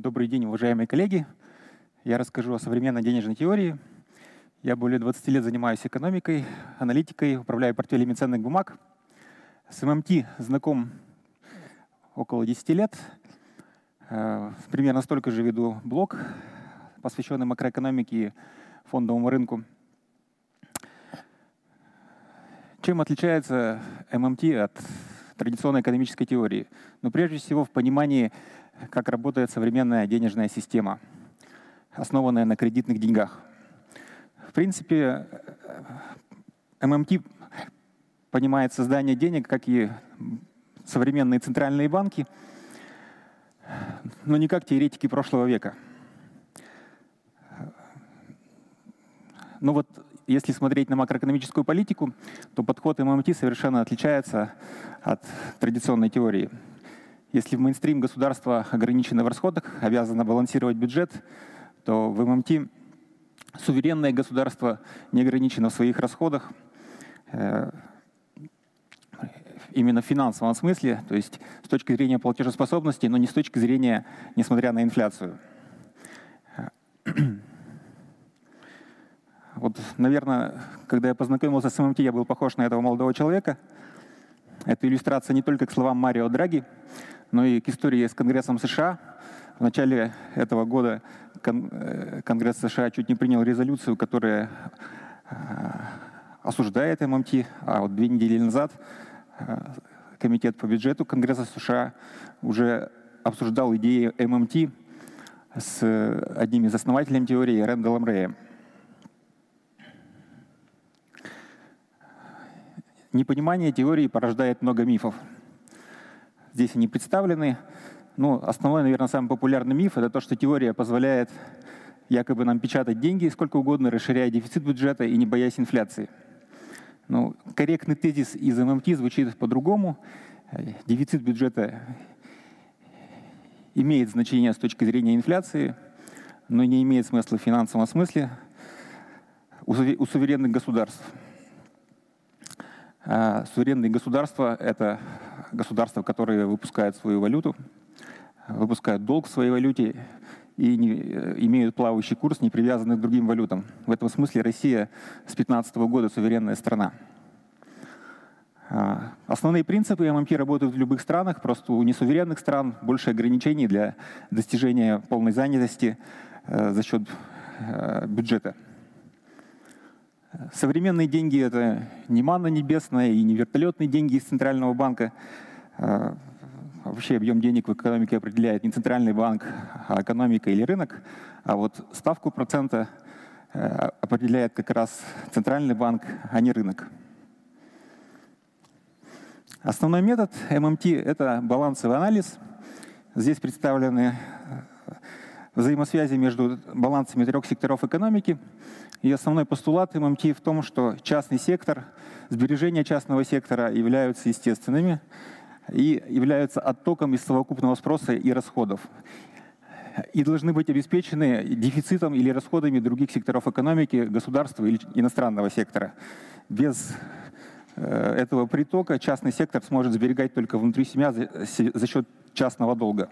Добрый день, уважаемые коллеги. Я расскажу о современной денежной теории. Я более 20 лет занимаюсь экономикой, аналитикой, управляю портфелями ценных бумаг. С ММТ знаком около 10 лет. Э, примерно столько же веду блог, посвященный макроэкономике и фондовому рынку. Чем отличается ММТ от традиционной экономической теории? Ну, прежде всего, в понимании как работает современная денежная система, основанная на кредитных деньгах. В принципе, ММТ понимает создание денег, как и современные центральные банки, но не как теоретики прошлого века. Но вот если смотреть на макроэкономическую политику, то подход ММТ совершенно отличается от традиционной теории. Если в мейнстрим государство ограничено в расходах, обязано балансировать бюджет, то в ММТ суверенное государство не ограничено в своих расходах, э, именно в финансовом смысле, то есть с точки зрения платежеспособности, но не с точки зрения, несмотря на инфляцию. Вот, наверное, когда я познакомился с ММТ, я был похож на этого молодого человека. Это иллюстрация не только к словам Марио Драги, но и к истории с Конгрессом США. В начале этого года э, Конгресс США чуть не принял резолюцию, которая э, осуждает ММТ, а вот две недели назад э, Комитет по бюджету Конгресса США уже обсуждал идеи ММТ с одним из основателей теории Рэндаллом Рэем. Непонимание теории порождает много мифов. Здесь они представлены. Ну, основной, наверное, самый популярный миф – это то, что теория позволяет якобы нам печатать деньги сколько угодно, расширяя дефицит бюджета и не боясь инфляции. Ну, корректный тезис из ММТ звучит по-другому. Дефицит бюджета имеет значение с точки зрения инфляции, но не имеет смысла в финансовом смысле у суверенных государств. А суверенные государства — это государства, которые выпускают свою валюту, выпускают долг в своей валюте и не, э, имеют плавающий курс, не привязанный к другим валютам. В этом смысле Россия с 2015 года суверенная страна. А, основные принципы ММП работают в любых странах, просто у несуверенных стран больше ограничений для достижения полной занятости э, за счет э, бюджета. Современные деньги — это не манна небесная и не вертолетные деньги из Центрального банка. А, вообще объем денег в экономике определяет не Центральный банк, а экономика или рынок. А вот ставку процента э, определяет как раз Центральный банк, а не рынок. Основной метод ММТ — это балансовый анализ. Здесь представлены взаимосвязи между балансами трех секторов экономики — и основной постулат ММТ в том, что частный сектор, сбережения частного сектора являются естественными и являются оттоком из совокупного спроса и расходов и должны быть обеспечены дефицитом или расходами других секторов экономики, государства или иностранного сектора. Без э, этого притока частный сектор сможет сберегать только внутри себя за счет частного долга.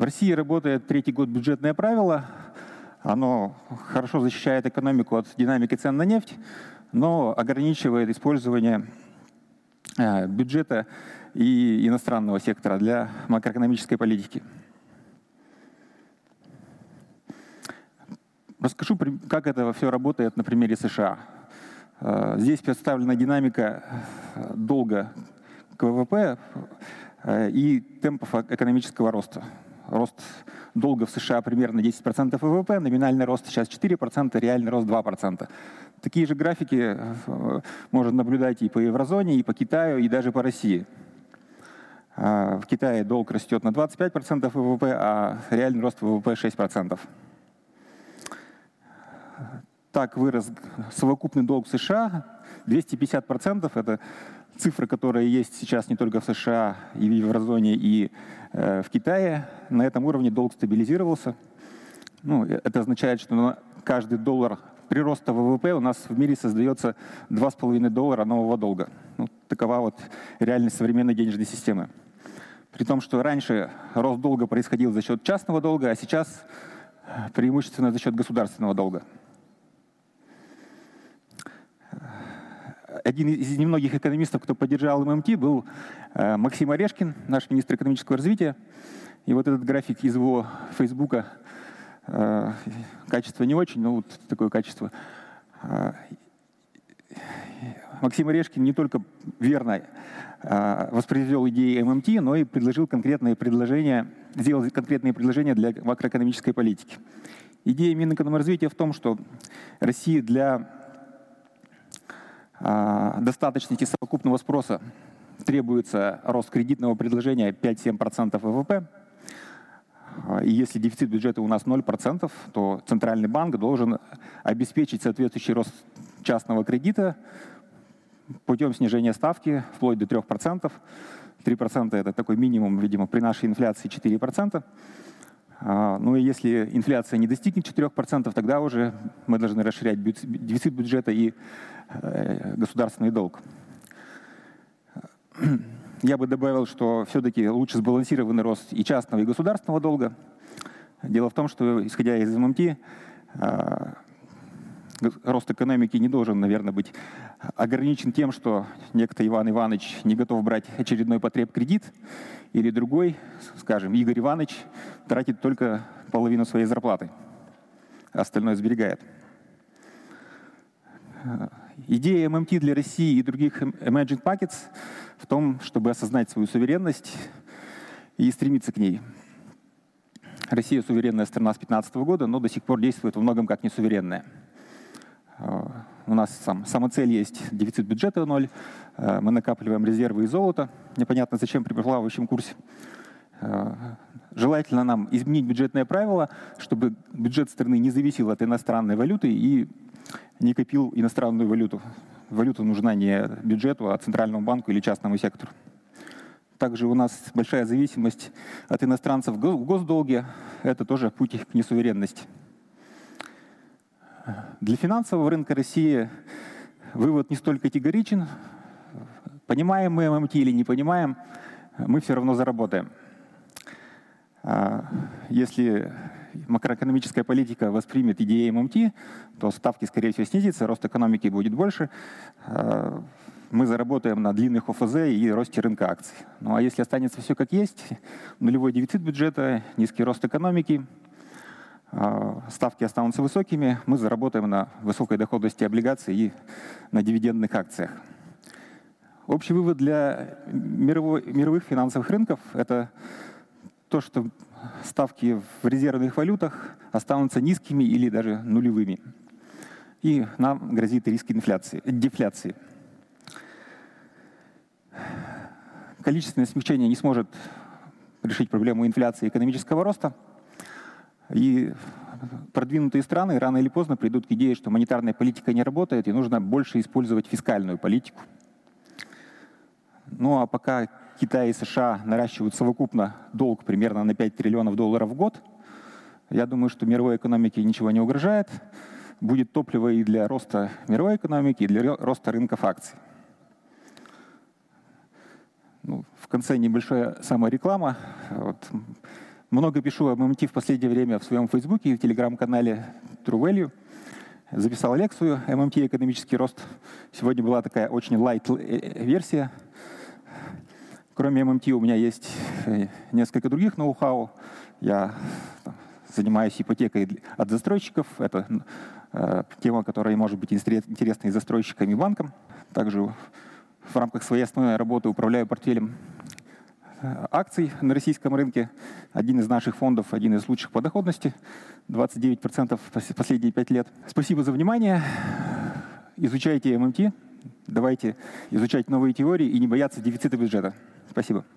В России работает третий год бюджетное правило – оно хорошо защищает экономику от динамики цен на нефть, но ограничивает использование э, бюджета и иностранного сектора для макроэкономической политики. Расскажу, как это все работает на примере США. Э, здесь представлена динамика э, долга к ВВП и темпов экономического роста. Рост долга в США примерно 10% ВВП, номинальный рост сейчас 4%, реальный рост 2%. Такие же графики э, можно наблюдать и по еврозоне, и по Китаю, и даже по России. А, в Китае долг растет на 25% ВВП, а реальный рост ВВП 6%. Так вырос совокупный долг США 250%. Это цифры, которые есть сейчас не только в США и в еврозоне, и э, в Китае. На этом уровне долг стабилизировался. Ну, это означает, что на каждый доллар прироста ВВП у нас в мире создается 2,5 доллара нового долга. Ну, такова вот реальность современной денежной системы. При том, что раньше рост долга происходил за счет частного долга, а сейчас преимущественно за счет государственного долга. Один из немногих экономистов, кто поддержал ММТ, был э, Максим Орешкин, наш министр экономического развития. И вот этот график из его Фейсбука, э, качество не очень, но вот такое качество. Э, Максим Орешкин не только верно воспроизвел идеи ММТ, но и предложил конкретные предложения, сделал конкретные предложения для макроэкономической политики. Идея Минэкономразвития в том, что Россия для достаточности совокупного спроса требуется рост кредитного предложения 5-7% ВВП. И если дефицит бюджета у нас 0%, то Центральный банк должен обеспечить соответствующий рост частного кредита путем снижения ставки вплоть до 3%. 3% это такой минимум, видимо, при нашей инфляции 4%. А, ну и если инфляция не достигнет 4%, тогда уже мы должны расширять дефицит бюджета и э, государственный долг. Я бы добавил, что все-таки лучше сбалансированный рост и частного, и государственного долга. Дело в том, что, исходя из ММТ, а, рост экономики не должен, наверное, быть ограничен тем, что некто Иван Иванович не готов брать очередной потреб кредит, или другой, скажем, Игорь Иванович, тратит только половину своей зарплаты, а остальное сберегает. Идея ММТ для России и других emerging packets в том, чтобы осознать свою суверенность и стремиться к ней. Россия суверенная страна с 15 года, но до сих пор действует во многом как несуверенная. У нас сам, самоцель есть дефицит бюджета ноль, э, мы накапливаем резервы и золото, непонятно зачем при плавающем курсе. Э, желательно нам изменить бюджетное правило, чтобы бюджет страны не зависел от иностранной валюты и не копил иностранную валюту. Валюта нужна не бюджету, а центральному банку или частному сектору. Также у нас большая зависимость от иностранцев в госдолге. Это тоже путь к несуверенности. Для финансового рынка России вывод не столь категоричен. Понимаем мы ММТ или не понимаем, мы все равно заработаем. А, если макроэкономическая политика воспримет идеи ММТ, то ставки, скорее всего, снизятся, рост экономики будет больше. А, мы заработаем на длинных ОФЗ и росте рынка акций. Ну а если останется все как есть, нулевой дефицит бюджета, низкий рост экономики – ставки останутся высокими, мы заработаем на высокой доходности облигаций и на дивидендных акциях. Общий вывод для мировой, мировых финансовых рынков – это то, что ставки в резервных валютах останутся низкими или даже нулевыми. И нам грозит риск инфляции, дефляции. Количественное смягчение не сможет решить проблему инфляции и экономического роста – и продвинутые страны рано или поздно придут к идее, что монетарная политика не работает, и нужно больше использовать фискальную политику. Ну а пока Китай и США наращивают совокупно долг примерно на 5 триллионов долларов в год, я думаю, что мировой экономике ничего не угрожает. Будет топливо и для роста мировой экономики, и для роста рынков акций. Ну, в конце небольшая самореклама. Вот. Много пишу о ММТ в последнее время в своем Фейсбуке и в Телеграм-канале True Value. Записал лекцию ММТ «Экономический рост». Сегодня была такая очень лайт-версия. Кроме ММТ у меня есть э, несколько других ноу-хау. Я там, занимаюсь ипотекой от застройщиков. Это э, тема, которая может быть интересна и застройщикам, и банкам. Также в рамках своей основной работы управляю портфелем акций на российском рынке. Один из наших фондов, один из лучших по доходности, 29% последние 5 лет. Спасибо за внимание. Изучайте ММТ, давайте изучать новые теории и не бояться дефицита бюджета. Спасибо.